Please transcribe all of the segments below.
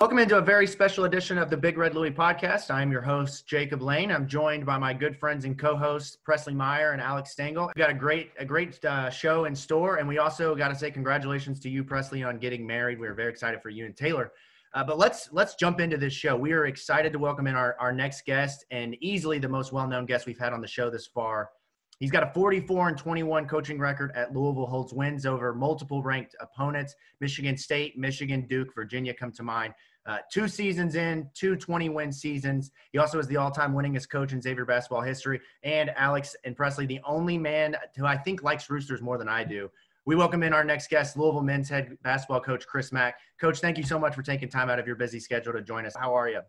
Welcome into a very special edition of the Big Red Louie podcast. I'm your host, Jacob Lane. I'm joined by my good friends and co-hosts, Presley Meyer and Alex Stengel. We've got a great, a great uh, show in store, and we also got to say congratulations to you, Presley, on getting married. We're very excited for you and Taylor. Uh, but let's let's jump into this show. We are excited to welcome in our, our next guest, and easily the most well-known guest we've had on the show this far. He's got a 44 and 21 coaching record at Louisville, holds wins over multiple ranked opponents. Michigan State, Michigan, Duke, Virginia come to mind. Uh, two seasons in, two 20 win seasons. He also is the all time winningest coach in Xavier basketball history. And Alex and Presley, the only man who I think likes Roosters more than I do. We welcome in our next guest, Louisville men's head basketball coach Chris Mack. Coach, thank you so much for taking time out of your busy schedule to join us. How are you?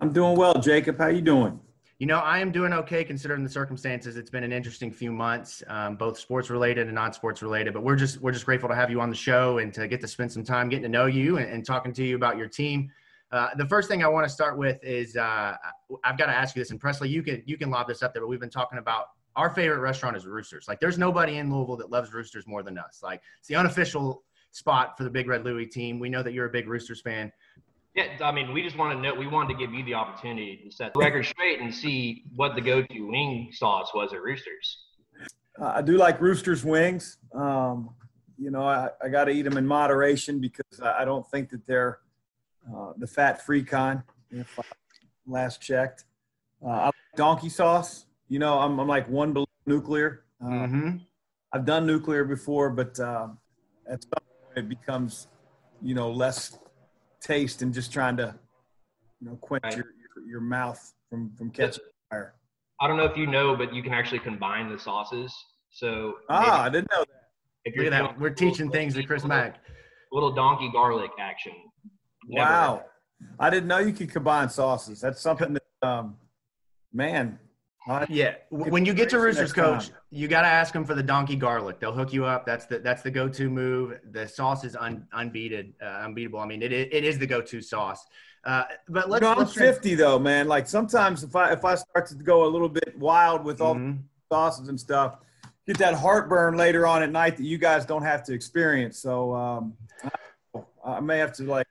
I'm doing well, Jacob. How you doing? You know, I am doing okay considering the circumstances. It's been an interesting few months, um, both sports related and non-sports related. But we're just we're just grateful to have you on the show and to get to spend some time getting to know you and, and talking to you about your team. Uh, the first thing I want to start with is uh, I've got to ask you this, and Presley, you can you can lob this up there. But we've been talking about our favorite restaurant is Roosters. Like, there's nobody in Louisville that loves Roosters more than us. Like, it's the unofficial spot for the Big Red Louie team. We know that you're a big Roosters fan. Yeah, I mean, we just want to know. We wanted to give you the opportunity to set the record straight and see what the go-to wing sauce was at Roosters. Uh, I do like Roosters wings. Um, you know, I, I got to eat them in moderation because I don't think that they're uh, the fat-free kind. If I last checked, uh, I like donkey sauce. You know, I'm, I'm like one below nuclear. Uh, mm-hmm. I've done nuclear before, but uh, at some point it becomes, you know, less taste and just trying to, you know, quench right. your, your, your mouth from from catching fire. I don't know if you know, but you can actually combine the sauces. So ah, I didn't know that. If you're that, we're teaching things to Chris Mack. Little donkey garlic action. Never wow, I didn't know you could combine sauces. That's something that, um, man. Yeah, when you get to Roosters, coach, time. you got to ask them for the donkey garlic. They'll hook you up. That's the that's the go-to move. The sauce is un, unbeaten, uh, unbeatable. I mean, it, it is the go-to sauce. Uh, but let's. You know, I'm let's 50 though, man. Like sometimes if I if I start to go a little bit wild with all mm-hmm. sauces and stuff, get that heartburn later on at night that you guys don't have to experience. So um, I may have to like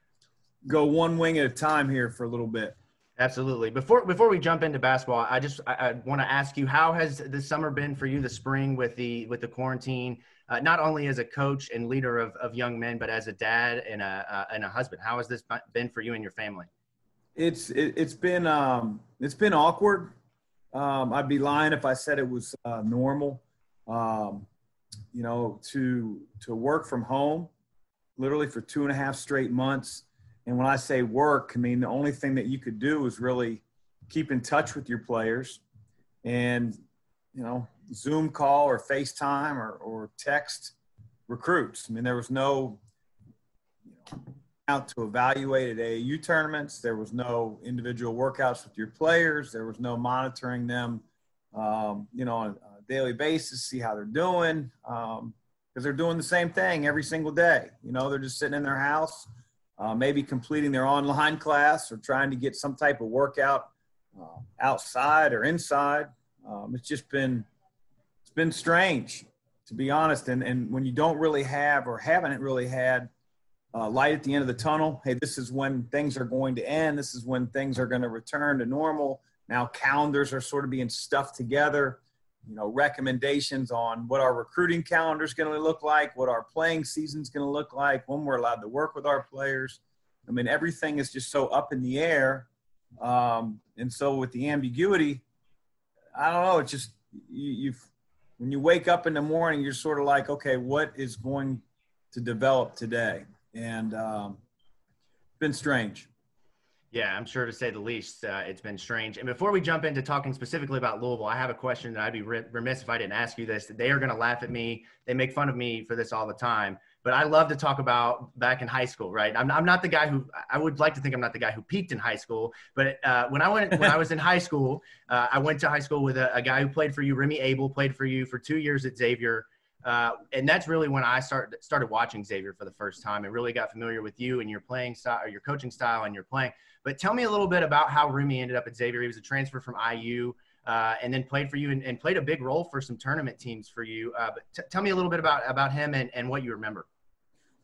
go one wing at a time here for a little bit. Absolutely. Before before we jump into basketball, I just I, I want to ask you how has the summer been for you, the spring with the with the quarantine, uh, not only as a coach and leader of, of young men, but as a dad and a uh, and a husband. How has this been for you and your family? It's it, has been um, it's been awkward. Um, I'd be lying if I said it was uh, normal. Um, you know, to to work from home, literally for two and a half straight months and when I say work, I mean the only thing that you could do is really keep in touch with your players and, you know, Zoom call or FaceTime or, or text recruits. I mean, there was no you know, out to evaluate at AAU tournaments. There was no individual workouts with your players. There was no monitoring them, um, you know, on a daily basis, see how they're doing. Um, because they're doing the same thing every single day. You know, they're just sitting in their house – uh, maybe completing their online class or trying to get some type of workout uh, outside or inside. Um, it's just been it's been strange to be honest. And and when you don't really have or haven't really had uh, light at the end of the tunnel, hey, this is when things are going to end. This is when things are going to return to normal. Now calendars are sort of being stuffed together you know recommendations on what our recruiting calendar is going to look like what our playing season is going to look like when we're allowed to work with our players. I mean everything is just so up in the air um, and so with the ambiguity i don't know it's just you, you've when you wake up in the morning you're sort of like okay what is going to develop today? And um, it's been strange yeah, I'm sure to say the least, uh, it's been strange. And before we jump into talking specifically about Louisville, I have a question that I'd be remiss if I didn't ask you this. They are going to laugh at me. They make fun of me for this all the time. But I love to talk about back in high school, right? I'm, I'm not the guy who I would like to think I'm not the guy who peaked in high school. But uh, when I went when I was in high school, uh, I went to high school with a, a guy who played for you, Remy Abell, played for you for two years at Xavier. Uh, and that's really when I started started watching Xavier for the first time and really got familiar with you and your playing style or your coaching style and your playing. But tell me a little bit about how Remy ended up at Xavier. He was a transfer from IU uh, and then played for you and, and, played a big role for some tournament teams for you. Uh, but t- tell me a little bit about about him and, and what you remember.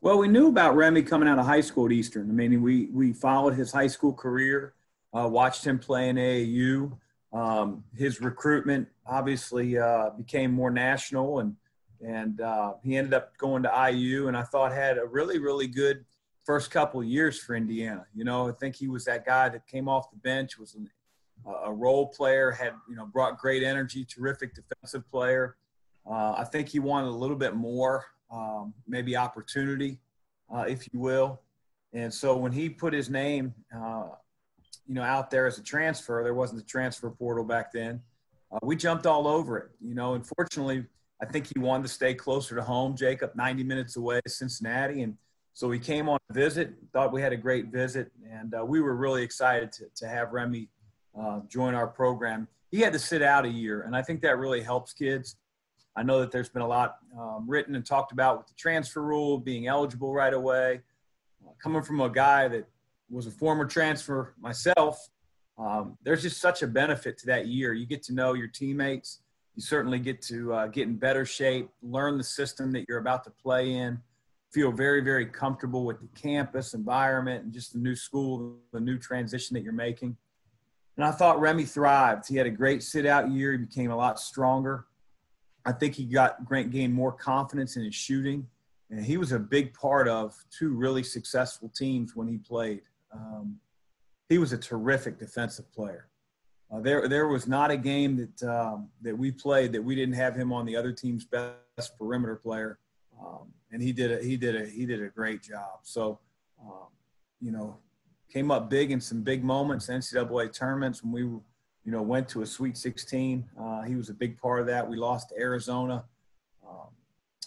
Well, we knew about Remy coming out of high school at Eastern. I mean, we we followed his high school career, uh, watched him play in AAU. Um, his recruitment obviously uh, became more national, and and uh, he ended up going to IU. And I thought had a really really good first couple years for Indiana. You know, I think he was that guy that came off the bench, was an, a role player, had you know brought great energy, terrific defensive player. Uh, I think he wanted a little bit more um, maybe opportunity, uh, if you will. And so when he put his name, uh, you know, out there as a transfer, there wasn't a transfer portal back then. Uh, we jumped all over it. You know, unfortunately, I think he wanted to stay closer to home. Jacob, 90 minutes away, Cincinnati, and so he came on a visit. Thought we had a great visit, and uh, we were really excited to to have Remy uh, join our program. He had to sit out a year, and I think that really helps kids. I know that there's been a lot um, written and talked about with the transfer rule, being eligible right away. Uh, coming from a guy that was a former transfer myself, um, there's just such a benefit to that year. You get to know your teammates. You certainly get to uh, get in better shape, learn the system that you're about to play in, feel very, very comfortable with the campus environment and just the new school, the new transition that you're making. And I thought Remy thrived. He had a great sit out year. He became a lot stronger. I think he got Grant gained more confidence in his shooting, and he was a big part of two really successful teams when he played. Um, he was a terrific defensive player. Uh, there, there was not a game that um, that we played that we didn't have him on the other team's best perimeter player, um, and he did a he did a he did a great job. So, um, you know, came up big in some big moments, NCAA tournaments when we you know, went to a Sweet 16. Uh, he was a big part of that. We lost to Arizona um,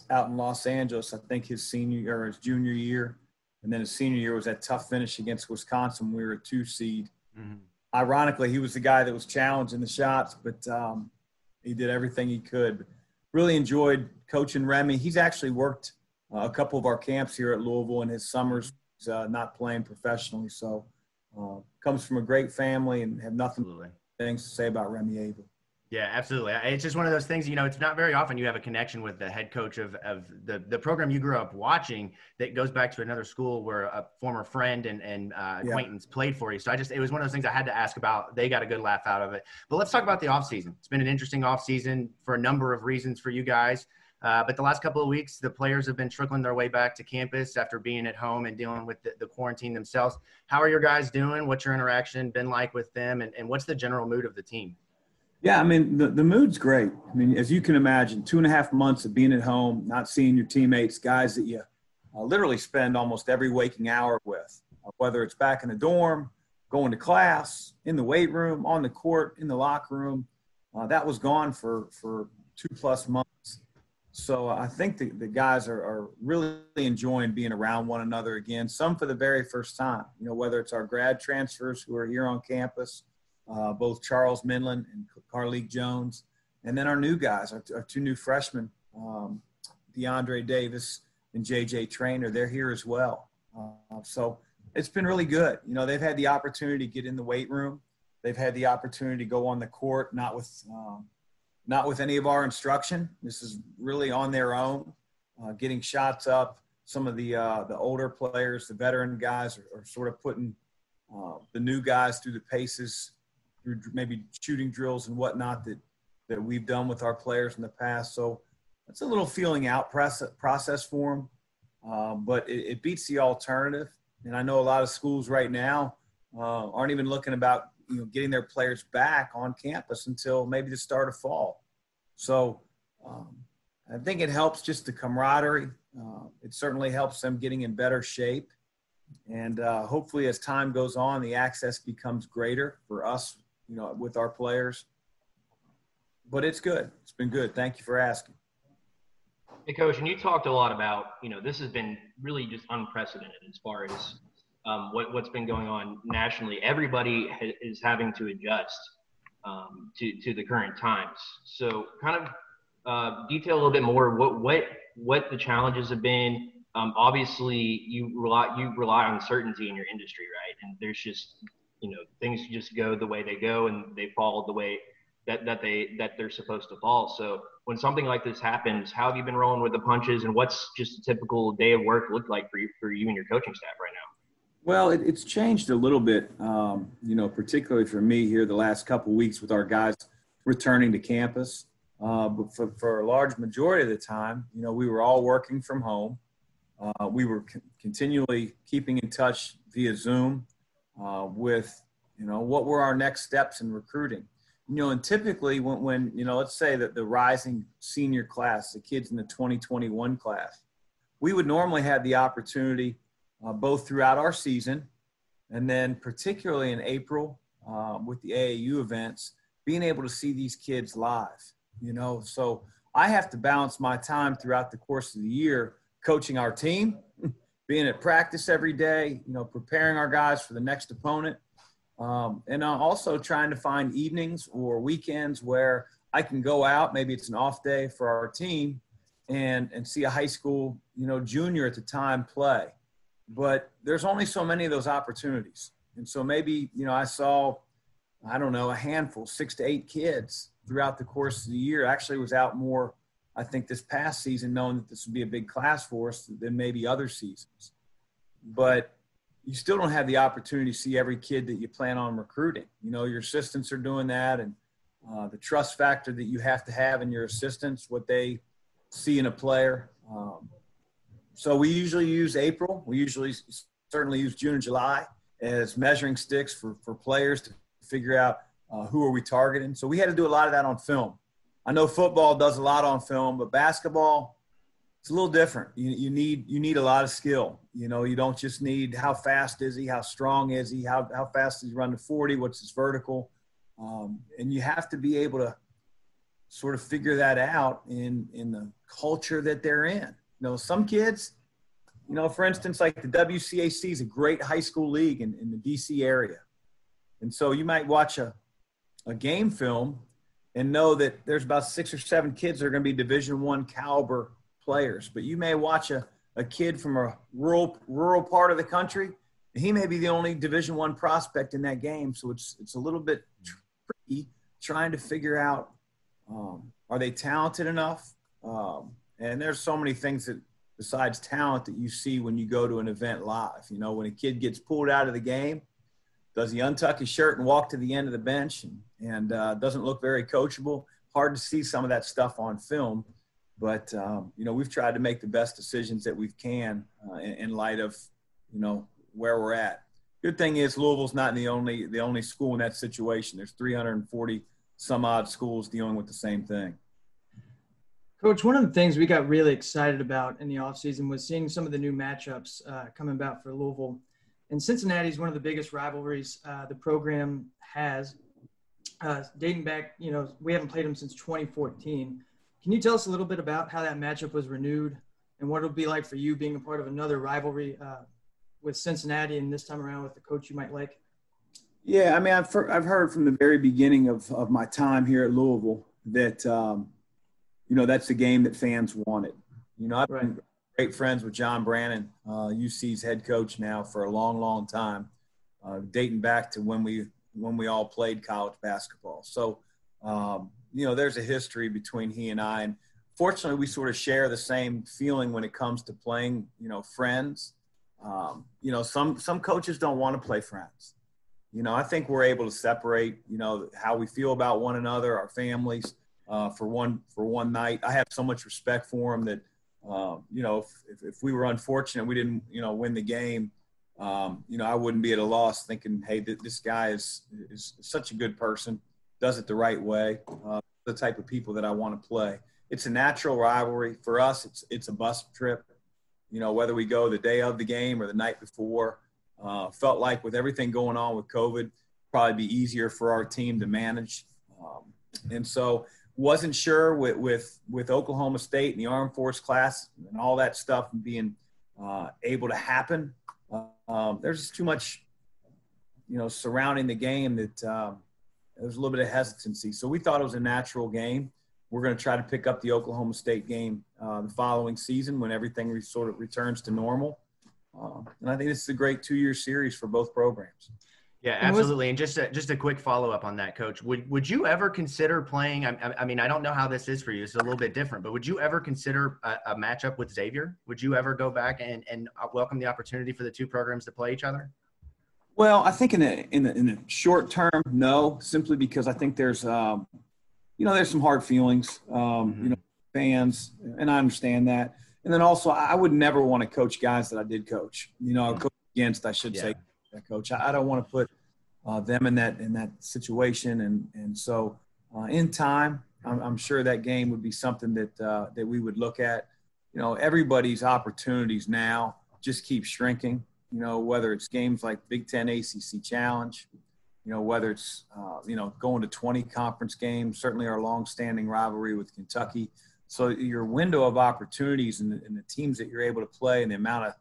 out in Los Angeles, I think his senior or his junior year. And then his senior year was that tough finish against Wisconsin. We were a two seed. Mm-hmm. Ironically, he was the guy that was challenging the shots, but um, he did everything he could. Really enjoyed coaching Remy. He's actually worked uh, a couple of our camps here at Louisville in his summers, uh, not playing professionally. So uh, comes from a great family and have nothing Absolutely things to say about Remy Abell. Yeah, absolutely. It's just one of those things, you know, it's not very often you have a connection with the head coach of, of the, the program you grew up watching that goes back to another school where a former friend and, and uh, acquaintance yeah. played for you. So I just, it was one of those things I had to ask about. They got a good laugh out of it. But let's talk about the offseason. It's been an interesting offseason for a number of reasons for you guys. Uh, but the last couple of weeks, the players have been trickling their way back to campus after being at home and dealing with the, the quarantine themselves. How are your guys doing? What's your interaction been like with them? And, and what's the general mood of the team? Yeah, I mean, the, the mood's great. I mean, as you can imagine, two and a half months of being at home, not seeing your teammates, guys that you uh, literally spend almost every waking hour with, uh, whether it's back in the dorm, going to class, in the weight room, on the court, in the locker room. Uh, that was gone for, for two plus months. So I think the, the guys are, are really enjoying being around one another again, some for the very first time, you know, whether it's our grad transfers who are here on campus, uh, both Charles Minlend and Carlik Jones, and then our new guys, our, our two new freshmen, um, DeAndre Davis and JJ Traynor, they're here as well. Uh, so it's been really good. You know, they've had the opportunity to get in the weight room. They've had the opportunity to go on the court, not with um, not with any of our instruction. This is really on their own, uh, getting shots up. Some of the uh, the older players, the veteran guys, are, are sort of putting uh, the new guys through the paces, through maybe shooting drills and whatnot that that we've done with our players in the past. So it's a little feeling out process, for them, uh, but it, it, beats the alternative. And I know a lot of schools right now uh, aren't even looking about you know getting their players back on campus until maybe the start of fall. So um, I think it helps just the camaraderie. Uh, it certainly helps them getting in better shape, and uh, hopefully as time goes on, the access becomes greater for us, you know, with our players. But it's good. It's been good. Thank you for asking. Hey, coach, and you talked a lot about, you know, this has been really just unprecedented as far as um, what, what's been going on nationally. Everybody ha- is having to adjust um, to, to the current times. So, kind of uh, detail a little bit more what what what the challenges have been. Um, obviously, you rely you rely on certainty in your industry, right? And there's just you know things just go the way they go, and they fall the way that, that they that they're supposed to fall. So when something like this happens, how have you been rolling with the punches, and what's just a typical day of work look like for you for you and your coaching staff right now? Well, it, it's changed a little bit, um, you know, particularly for me here the last couple weeks with our guys returning to campus. Uh, but for, for a large majority of the time, you know, we were all working from home. Uh, we were continually keeping in touch via Zoom uh, with, you know, what were our next steps in recruiting. You know, and typically when, when you know, let's say that the rising senior class, the kids in the 2021 class, we would normally have the opportunity uh, both throughout our season and then particularly in April uh, with the AAU events, being able to see these kids live, you know. So I have to balance my time throughout the course of the year coaching our team, being at practice every day, you know, preparing our guys for the next opponent, um, and also trying to find evenings or weekends where I can go out. Maybe it's an off day for our team, and and see a high school, you know, junior at the time play. But there's only so many of those opportunities, and so maybe you know I saw, I don't know, a handful, six to eight kids throughout the course of the year. Actually, was out more I think this past season, knowing that this would be a big class for us than maybe other seasons. But you still don't have the opportunity to see every kid that you plan on recruiting. You know, your assistants are doing that, and uh, the trust factor that you have to have in your assistants, what they see in a player. Um, so we usually use April. We usually certainly use June and July as measuring sticks for, for players to figure out uh, who are we targeting. So we had to do a lot of that on film. I know football does a lot on film, but basketball, it's a little different. You, you need you need a lot of skill. You know, you don't just need how fast is he, how strong is he, how how fast does he run to 40, what's his vertical, um, and you have to be able to sort of figure that out in in the culture that they're in. You know, some kids, you know, for instance, like the WCAC is a great high school league in, in the DC area, and so you might watch a a game film and know that there's about six or seven kids that are going to be division one caliber players. But you may watch a, a kid from a rural rural part of the country he may be the only division one prospect in that game. So it's it's a little bit tricky trying to figure out um, are they talented enough? Um, and there's so many things that besides talent that you see when you go to an event live you know when a kid gets pulled out of the game does he untuck his shirt and walk to the end of the bench and, and uh, doesn't look very coachable? Hard to see some of that stuff on film, but um, you know we've tried to make the best decisions that we can uh, in, in, light of you know where we're at. Good thing is Louisville's not the only the only school in that situation. There's 340 some odd schools dealing with the same thing. Coach, one of the things we got really excited about in the offseason was seeing some of the new matchups uh, coming about for Louisville and Cincinnati is one of the biggest rivalries uh, the program has, uh, dating back. You know, we haven't played them since 2014. Can you tell us a little bit about how that matchup was renewed and what it'll be like for you being a part of another rivalry uh, with Cincinnati and this time around with the coach you might like? Yeah, I mean, I've, I've heard from the very beginning of, of my time here at Louisville that, um, you know, that's the game that fans wanted. You know, I've right. been great friends with John Brannen, uh, UC's head coach now for a long, long time, uh, dating back to when we when we all played college basketball. So, um, you know, there's a history between he and I, and fortunately, we sort of share the same feeling when it comes to playing. You know, friends. Um, you know, some some coaches don't want to play friends. You know, I think we're able to separate. You know, how we feel about one another, our families. Uh, for one for one night, I have so much respect for him that um, you know, if, if, we were unfortunate, we didn't, you know, win the game, um, you know, I wouldn't be at a loss thinking, hey, th- this guy is, is such a good person, does it the right way, uh, the type of people that I want to play. It's a natural rivalry for us. It's it's a bus trip, you know, whether we go the day of the game or the night before. Uh, felt like with everything going on with COVID, probably be easier for our team to manage. Um, and so wasn't sure with, with, with Oklahoma State and the Armed Forces Classic and all that stuff being uh, able to happen. Uh, um, there's just too much, you know, surrounding the game that um, there's a little bit of hesitancy. So we thought it was a natural game. We're going to try to pick up the Oklahoma State game uh, the following season when everything re- sort of returns to normal. Um, and I think this is a great two-year series for both programs. Yeah, absolutely. And just a, just a quick follow up on that, Coach. Would would you ever consider playing? I, I, mean, I don't know how this is for you. It's a little bit different, but would you ever consider a, a matchup with Xavier? Would you ever go back and and uh, welcome the opportunity for the two programs to play each other? Well, I think in the in the, in the short term, no. Simply because I think there's, um, you know, there's some hard feelings. Um, mm-hmm. You know, fans, and I understand that. And then also, I would never want to coach guys that I did coach. You know, mm-hmm. coach against, I should yeah. say coach. I, I don't want to put uh, them in that in that situation, and and so uh, in time, I'm, I'm, sure that game would be something that uh, that we would look at. You know, everybody's opportunities now just keep shrinking. You know, whether it's games like Big Ten ACC Challenge, you know, whether it's uh, you know going to 20 conference games, certainly our long-standing rivalry with Kentucky. So your window of opportunities and the, and the teams that you're able to play and the amount of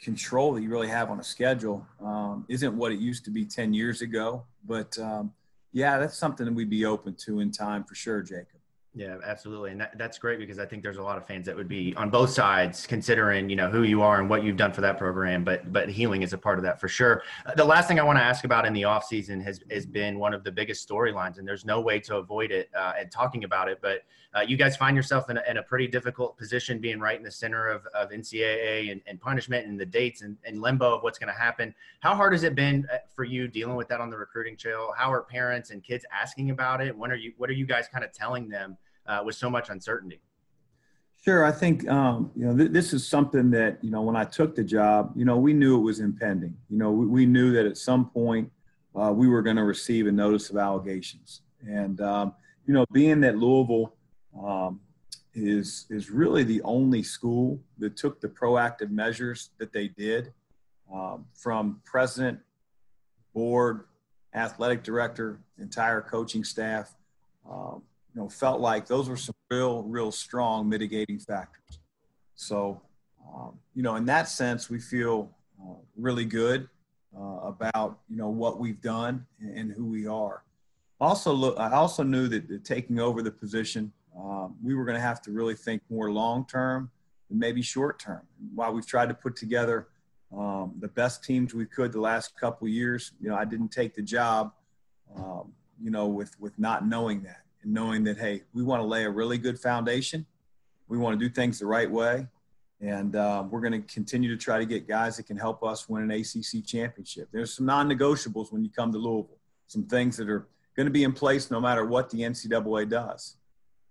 control that you really have on a schedule um, isn't what it used to be 10 years ago. But um, yeah, that's something that we'd be open to in time for sure, Jacob. Yeah, absolutely, and that, that's great because I think there's a lot of fans that would be on both sides considering you know who you are and what you've done for that program. But but healing is a part of that for sure. Uh, the last thing I want to ask about in the off season has has been one of the biggest storylines, and there's no way to avoid it uh, and talking about it. But uh, you guys find yourself in a, in a, pretty difficult position, being right in the center of, of NCAA and, and punishment and the dates and, and limbo of what's going to happen. How hard has it been uh, for you dealing with that on the recruiting trail? How are parents and kids asking about it? When are you? What are you guys kind of telling them? Uh, with so much uncertainty? Sure, I think um, you know th- this is something that you know when I took the job, you know we knew it was impending. You know we, we knew that at some point uh, we were going to receive a notice of allegations, and um, you know being that Louisville um, is is really the only school that took the proactive measures that they did, um, from president, board, athletic director, entire coaching staff. Um, you know, felt like those were some real, real strong mitigating factors. So, um, you know, in that sense, we feel uh, really good uh, about you know what we've done and, and who we are. Also, look, I also knew that, that taking over the position, um, we were going to have to really think more long term and maybe short term. While we've tried to put together um, the best teams we could the last couple years, you know, I didn't take the job, um, you know, with with not knowing that and knowing that, hey, we want to lay a really good foundation. We want to do things the right way. And uh, we're going to continue to try to get guys that can help us win an ACC championship. There's some non negotiables when you come to Louisville, some things that are going to be in place no matter what the NCAA does.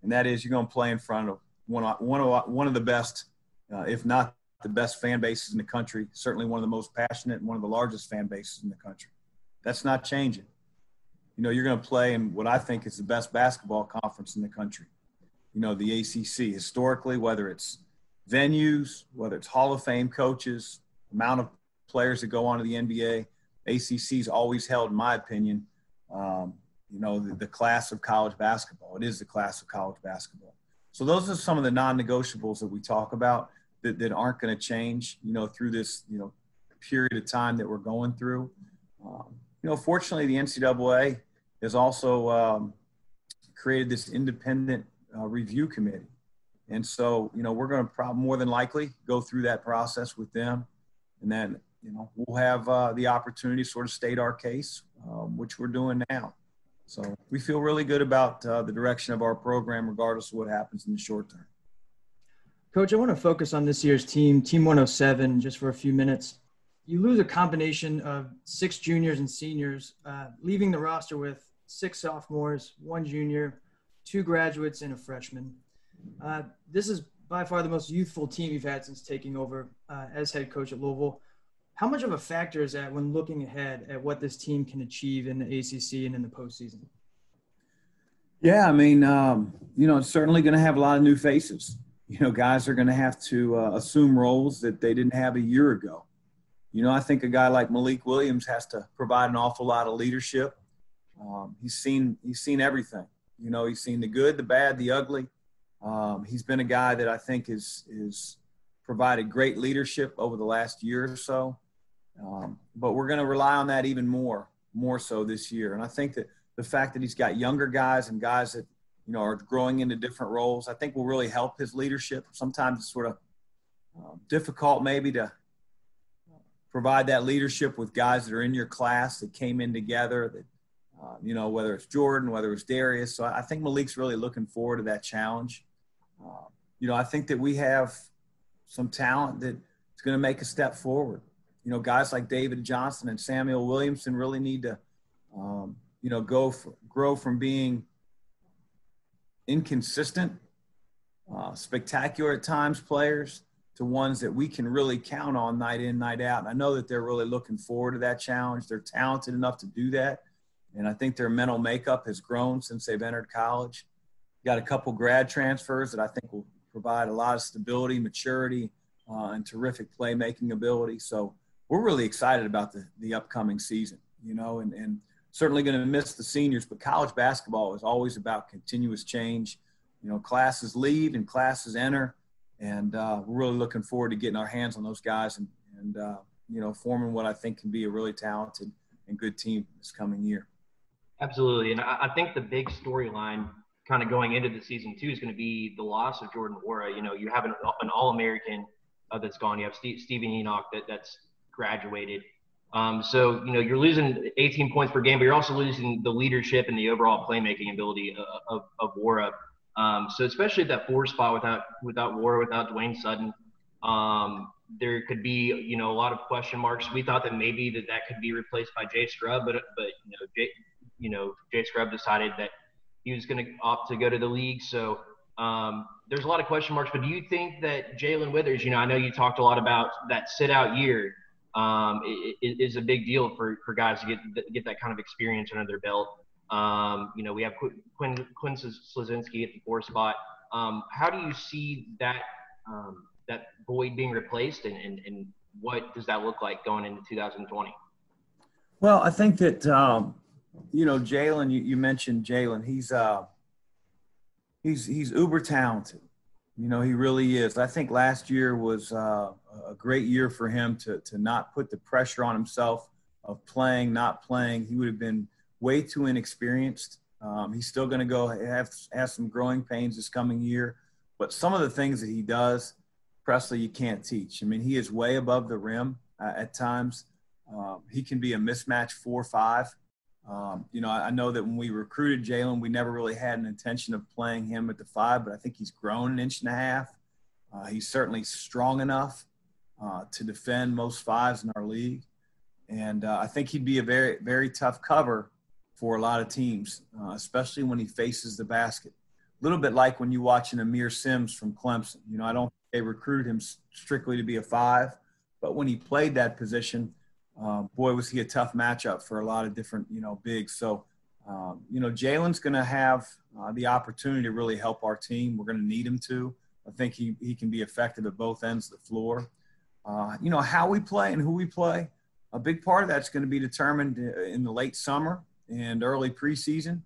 And that is you're going to play in front of one, of one, of, one of the best, uh, if not the best fan bases in the country, certainly one of the most passionate and one of the largest fan bases in the country. That's not changing you know, you're going to play in what I think is the best basketball conference in the country. You know, the ACC historically, whether it's venues, whether it's Hall of Fame coaches, amount of players that go on to the NBA, ACC's always held, in my opinion, um, you know, the, the class of college basketball. It is the class of college basketball. So those are some of the non-negotiables that we talk about that, that aren't going to change, you know, through this, you know, period of time that we're going through. Um, you know, fortunately, the NCAA has also um, created this independent uh, review committee. And so, you know, we're going to probably more than likely go through that process with them. And then, you know, we'll have uh, the opportunity to sort of state our case, um, which we're doing now. So we feel really good about uh, the direction of our program, regardless of what happens in the short term. Coach, I want to focus on this year's team, Team 107, just for a few minutes you lose a combination of six juniors and seniors, uh, leaving the roster with six sophomores, one junior, two graduates, and a freshman. Uh, this is by far the most youthful team you've had since taking over uh, as head coach at Louisville. How much of a factor is that when looking ahead at what this team can achieve in the ACC and in the postseason? Yeah, I mean, um, you know, it's certainly going to have a lot of new faces. You know, guys are going to have to uh, assume roles that they didn't have a year ago. You know, I think a guy like Malik Williams has to provide an awful lot of leadership. Um, he's seen he's seen everything. You know, he's seen the good, the bad, the ugly. Um, he's been a guy that I think is is provided great leadership over the last year or so. Um, but we're going to rely on that even more, more so this year. And I think that the fact that he's got younger guys and guys that you know are growing into different roles, I think will really help his leadership. Sometimes it's sort of uh, difficult maybe to provide that leadership with guys that are in your class that came in together that uh, you know whether it's jordan whether it's darius. So i think malik's really looking forward to that challenge. Uh, you know i think that we have some talent that is going to make a step forward. You know guys like david johnson and samuel williamson really need to um, you know go for, grow from being inconsistent uh, spectacular at times players to ones that we can really count on night in, night out. And I know that they're really looking forward to that challenge. They're talented enough to do that. And I think their mental makeup has grown since they've entered college. Got a couple grad transfers that I think will provide a lot of stability, maturity, uh, and terrific playmaking ability. So we're really excited about the, the upcoming season, you know, and, and certainly going to miss the seniors, but college basketball is always about continuous change. You know, classes leave and classes enter and uh, we're really looking forward to getting our hands on those guys and, and uh, you know forming what I think can be a really talented and good team this coming year. Absolutely, and I, think the big storyline kind of going into the season too is going to be the loss of Jordan Nwora. You know, you have an, an All-American uh, that's gone. You have Steve, Steven Enoch that, that's graduated. Um, so you know you're losing 18 points per game, but you're also losing the leadership and the overall playmaking ability of, of, of Nwora. Um, so especially at that four spot without without Nwora, without Dwayne Sutton, um, there could be you know a lot of question marks. We thought that maybe that that could be replaced by Jay Scrubb, but but you know Jay, you know Jay Scrubb decided that he was going to opt to go to the league. So um, there's a lot of question marks. But do you think that Jae'Lyn Withers? You know, I know you talked a lot about that sit out year. Um, is a big deal for, for guys to get get that kind of experience under their belt. Um, you know, we have Quinn, Quinn at the four spot. Um, how do you see that um, that void being replaced, and, and, and what does that look like going into 2020? Well, I think that um, you know Jae'Lyn. You, you mentioned Jae'Lyn. He's uh, he's he's uber talented. You know, he really is. I think last year was uh, a great year for him to to not put the pressure on himself of playing, not playing. He would have been way too inexperienced. Um, he's still going to go have have some growing pains this coming year, but some of the things that he does, Presley, you can't teach. I mean, he is way above the rim uh, at times. Um, he can be a mismatch four five. Um, you know, I, I, know that when we recruited Jae'Lyn, we never really had an intention of playing him at the five, but I think he's grown an inch and a half. Uh, he's certainly strong enough uh, to defend most fives in our league, and uh, I think he'd be a very very tough cover for a lot of teams, uh, especially when he faces the basket. A little bit like when you watch an Aamir Simms from Clemson. You know, I don't they recruited him strictly to be a five, but when he played that position, uh, boy, was he a tough matchup for a lot of different, you know, bigs. So, um, you know, Jae'Lyn's going to have uh, the opportunity to really help our team. We're going to need him to. I think he, he can be effective at both ends of the floor. Uh, you know, how we play and who we play, a big part of that's going to be determined uh, in the late summer and early preseason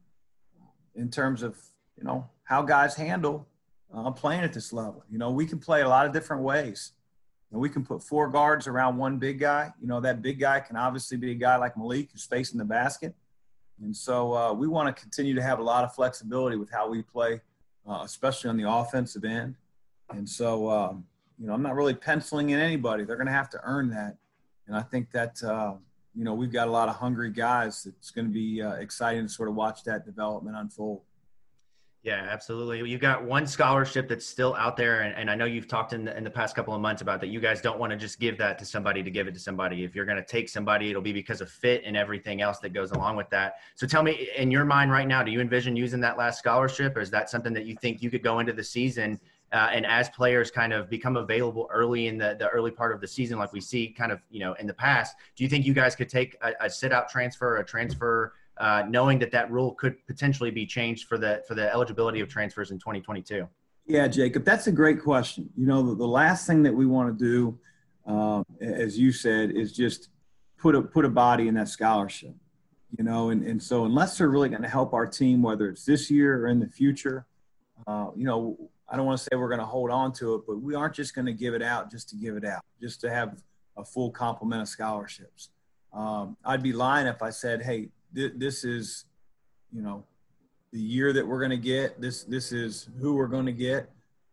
in terms of you know how guys handle uh, playing at this level. You know, we can play a lot of different ways. And we can put four guards around one big guy. You know, that big guy can obviously be a guy like Malik who's facing the basket. And so uh, we want to continue to have a lot of flexibility with how we play, uh, especially on the offensive end. And so, um, you know, I'm not really penciling in anybody. They're going to have to earn that. And I think that, uh, you know, we've got a lot of hungry guys. It's going to be uh, exciting to sort of watch that development unfold. Yeah, absolutely. You've got one scholarship that's still out there, and, and I know you've talked in the, in the past couple of months about that. You guys don't want to just give that to somebody to give it to somebody. If you're going to take somebody, it'll be because of fit and everything else that goes along with that. So tell me, in your mind right now, do you envision using that last scholarship, or is that something that you think you could go into the season uh, and as players kind of become available early in the, the early part of the season, like we see kind of, you know, in the past, do you think you guys could take a, a sit out transfer, a transfer, uh, knowing that that rule could potentially be changed for the, for the eligibility of transfers in 2022? Yeah, Jacob, that's a great question. You know, the, the last thing that we want to do, um, as you said, is just put a, put a body in that scholarship, you know, and, and so unless they're really going to help our team, whether it's this year or in the future, uh, you know, I don't want to say we're going to hold on to it, but we aren't just going to give it out just to give it out, just to have a full complement of scholarships. Um, I'd be lying if I said, "Hey, th- this is, you know, the year that we're going to get. This this is who we're going to get."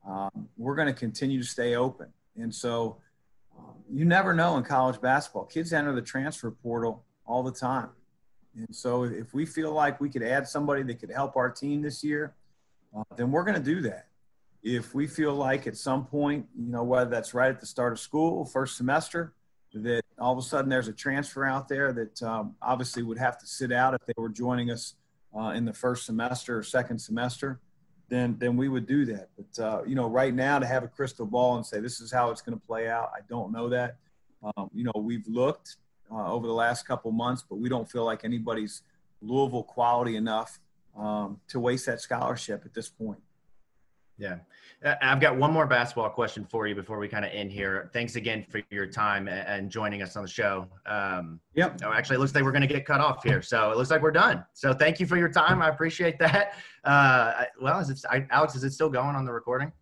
Um, we're going to continue to stay open, and so, um, you never know in college basketball. Kids enter the transfer portal all the time. And so if we feel like we could add somebody that could help our team this year, uh, then we're going to do that. If we feel like at some point, you know, whether that's right at the start of school, first semester, that all of a sudden there's a transfer out there that um, obviously would have to sit out if they were joining us uh, in the first semester or second semester, then then we would do that. But uh, you know, right now to have a crystal ball and say this is how it's going to play out, I don't know that. Um, you know, we've looked uh, over the last couple months, but we don't feel like anybody's Louisville quality enough um, to waste that scholarship at this point. Yeah. Uh, I've got one more basketball question for you before we kind of end here. Thanks again for your time and joining us on the show. Um, yep. Oh, actually, it looks like we're going to get cut off here. So it looks like we're done. So thank you for your time. I appreciate that. Uh, well, is it, I, Alex, is it still going on the recording?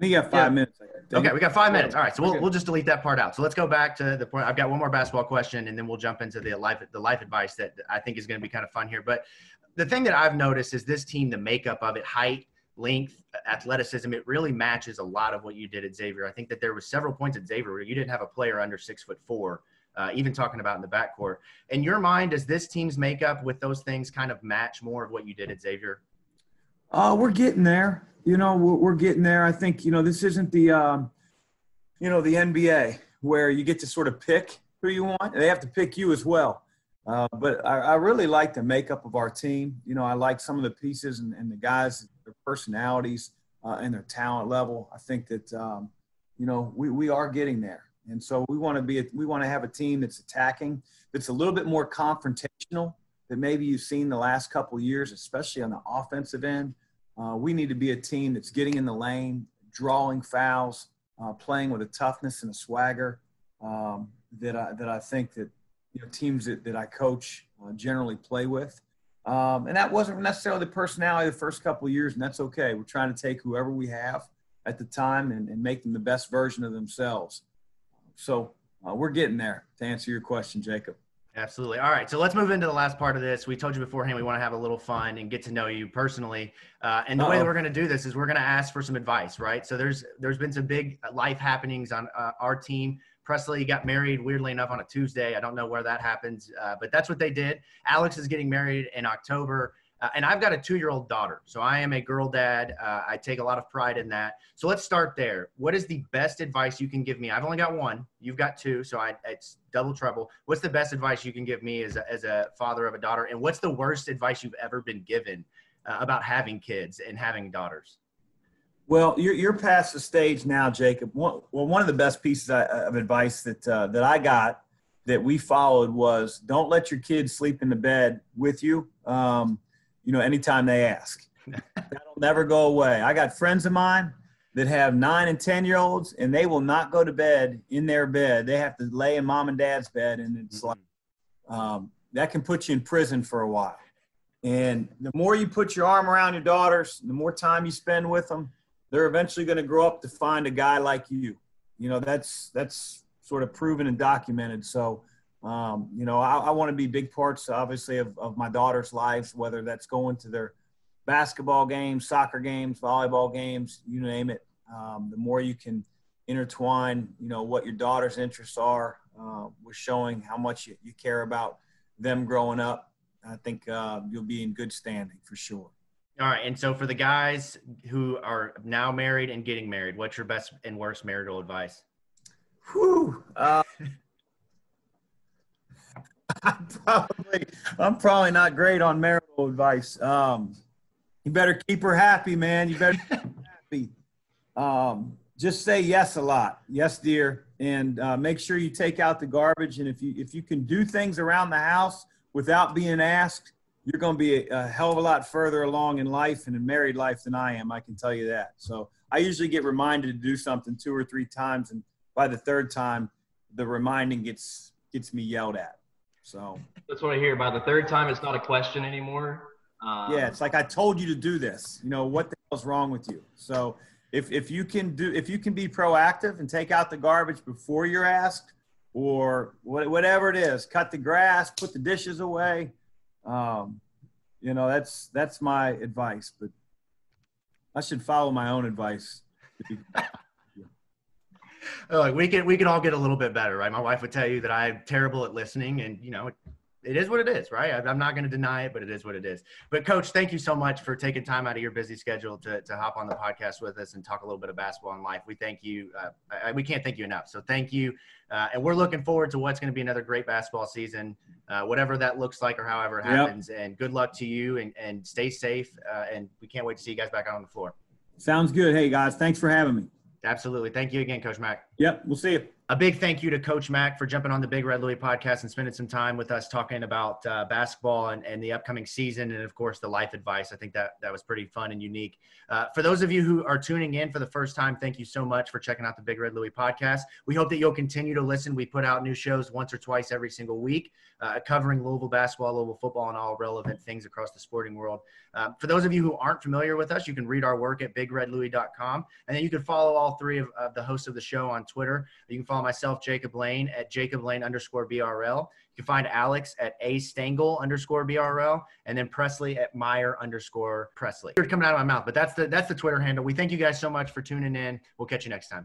We got five yeah. minutes. Okay, we got five minutes. All right, so we'll, we'll just delete that part out. So let's go back to the point. I've got one more basketball question, and then we'll jump into the life the life advice that I think is going to be kind of fun here. But the thing that I've noticed is this team, the makeup of it, height, length, athleticism, it really matches a lot of what you did at Xavier. I think that there was several points at Xavier where you didn't have a player under six foot four, uh, even talking about in the backcourt. In your mind, does this team's makeup with those things kind of match more of what you did at Xavier? Uh, we're getting there. You know, we're, we're getting there. I think, you know, this isn't the, um, you know, the NBA where you get to sort of pick who you want. They have to pick you as well. Uh, but I, I, really like the makeup of our team. You know, I like some of the pieces and, and the guys, their personalities uh, and their talent level. I think that um, you know we, we are getting there, and so we want to be a, we want to have a team that's attacking, that's a little bit more confrontational than maybe you've seen the last couple years, especially on the offensive end. Uh, we need to be a team that's getting in the lane, drawing fouls, uh, playing with a toughness and a swagger um, that I that I think that you know, teams that, that I coach uh, generally play with. Um, and that wasn't necessarily the personality the first couple of years, and that's okay. We're trying to take whoever we have at the time and, and make them the best version of themselves. So uh, we're getting there to answer your question, Jacob. Absolutely. All right. So let's move into the last part of this. We told you beforehand we want to have a little fun and get to know you personally. Uh, and the Uh-oh. way that we're going to do this is we're going to ask for some advice, right? So there's there's been some big life happenings on uh, our team Presley got married, weirdly enough, on a Tuesday. I don't know where that happens, uh, but that's what they did. Alex is getting married in October. Uh, and I've got a two year old daughter. So I am a girl dad. Uh, I take a lot of pride in that. So let's start there. What is the best advice you can give me? I've only got one. You've got two. So I, it's double trouble. What's the best advice you can give me as a, as a father of a daughter? And what's the worst advice you've ever been given uh, about having kids and having daughters? Well, you're, you're past the stage now, Jacob. One, well, one of the best pieces of advice that uh, that I got that we followed was don't let your kids sleep in the bed with you. Um, you know, anytime they ask, that'll never go away. I got friends of mine that have nine and ten year olds, and they will not go to bed in their bed. They have to lay in mom and dad's bed, and it's mm-hmm. like um, that can put you in prison for a while. And the more you put your arm around your daughters, the more time you spend with them, they're eventually going to grow up to find a guy like you. You know, that's that's sort of proven and documented. So, um, you know, I, I want to be big parts, obviously, of, of my daughter's lives, whether that's going to their basketball games, soccer games, volleyball games, you name it. Um, the more you can intertwine, you know, what your daughter's interests are uh, with showing how much you, you care about them growing up, I think uh, you'll be in good standing for sure. All right. And so for the guys who are now married and getting married, what's your best and worst marital advice? Whew. Uh, I'm probably I'm probably not great on marital advice. Um, you better keep her happy, man. You better happy. Um, just say yes a lot. Yes, dear, and uh, make sure you take out the garbage. And if you if you can do things around the house without being asked, you're going to be a, a, hell of a lot further along in life and in married life than I am. I can tell you that. So I usually get reminded to do something two or three times, and by the third time, the reminding gets gets me yelled at. So that's what I hear. By the third time, it's not a question anymore. Um, yeah, it's like I told you to do this. You know what the hell's wrong with you? So if if you can do if you can be proactive and take out the garbage before you're asked, or whatever it is, cut the grass, put the dishes away um, you know, that's that's my advice, but I should follow my own advice. Look, we can we can all get a little bit better, right? My wife would tell you that I'm terrible at listening, and you know, it is what it is, right? I'm not going to deny it, but it is what it is. But coach, thank you so much for taking time out of your busy schedule to, to hop on the podcast with us and talk a little bit of basketball and life. We thank you. Uh, we can't thank you enough. So thank you. Uh, and we're looking forward to what's going to be another great basketball season, uh, whatever that looks like or however it happens. Yep. And good luck to you and, and stay safe. Uh, and we can't wait to see you guys back out on the floor. Sounds good. Hey guys, thanks for having me. Absolutely. Thank you again, Coach Mack. Yep. We'll see you a big thank you to Coach Mack for jumping on the Big Red Louie podcast and spending some time with us talking about uh, basketball and, and, the upcoming season, and of course the life advice. I think that that was pretty fun and unique. Uh, for those of you who are tuning in for the first time, thank you so much for checking out the Big Red Louie podcast. We hope that you'll continue to listen. We put out new shows once or twice every single week, uh, covering Louisville basketball, Louisville football, and all relevant things across the sporting world. Um, for those of you who aren't familiar with us, you can read our work at bigredlouie.com, and then you can follow all three of, of the hosts of the show on Twitter. You can follow myself, Jacob Lane at Jacob Lane underscore BRL. You can find Alex at A Stangle underscore BRL and then Presley at Meyer underscore Presley. You're coming out of my mouth, but that's the that's the Twitter handle. We thank you guys so much for tuning in. We'll catch you next time.